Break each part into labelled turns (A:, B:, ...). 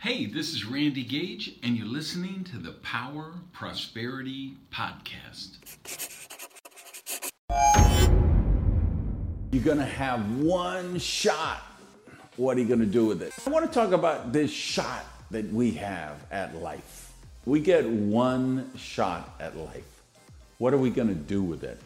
A: Hey, this is Randy Gage, and you're listening to the Power Prosperity Podcast.
B: You're going to have one shot. What are you going to do with it? I want to talk about this shot that we have at life. We get one shot at life. What are we going to do with it?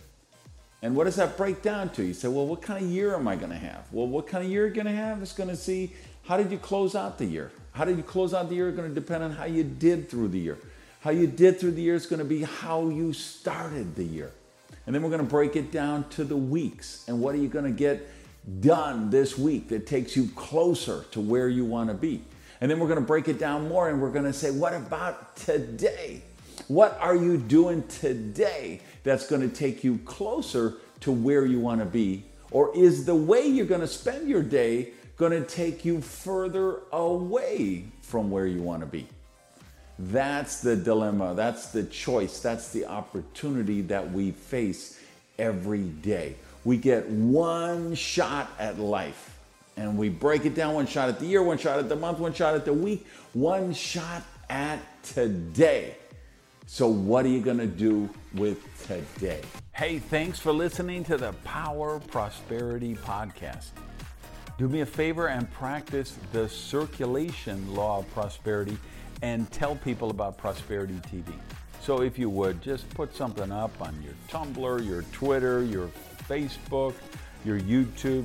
B: And what does that break down to? You say, well, what kind of year am I going to have? Well, what kind of year are you're going to have is going to see how did you close out the year? How did you close out the year is going to depend on how you did through the year. How you did through the year is going to be how you started the year. And then we're going to break it down to the weeks. And what are you going to get done this week that takes you closer to where you want to be? And then we're going to break it down more and we're going to say, what about today? What are you doing today that's going to take you closer to where you want to be? Or is the way you're going to spend your day going to take you further away from where you want to be? That's the dilemma, that's the choice, that's the opportunity that we face every day. We get one shot at life and we break it down one shot at the year, one shot at the month, one shot at the week, one shot at today. So, what are you going to do with today? Hey, thanks for listening to the Power Prosperity Podcast. Do me a favor and practice the circulation law of prosperity and tell people about Prosperity TV. So, if you would, just put something up on your Tumblr, your Twitter, your Facebook, your YouTube.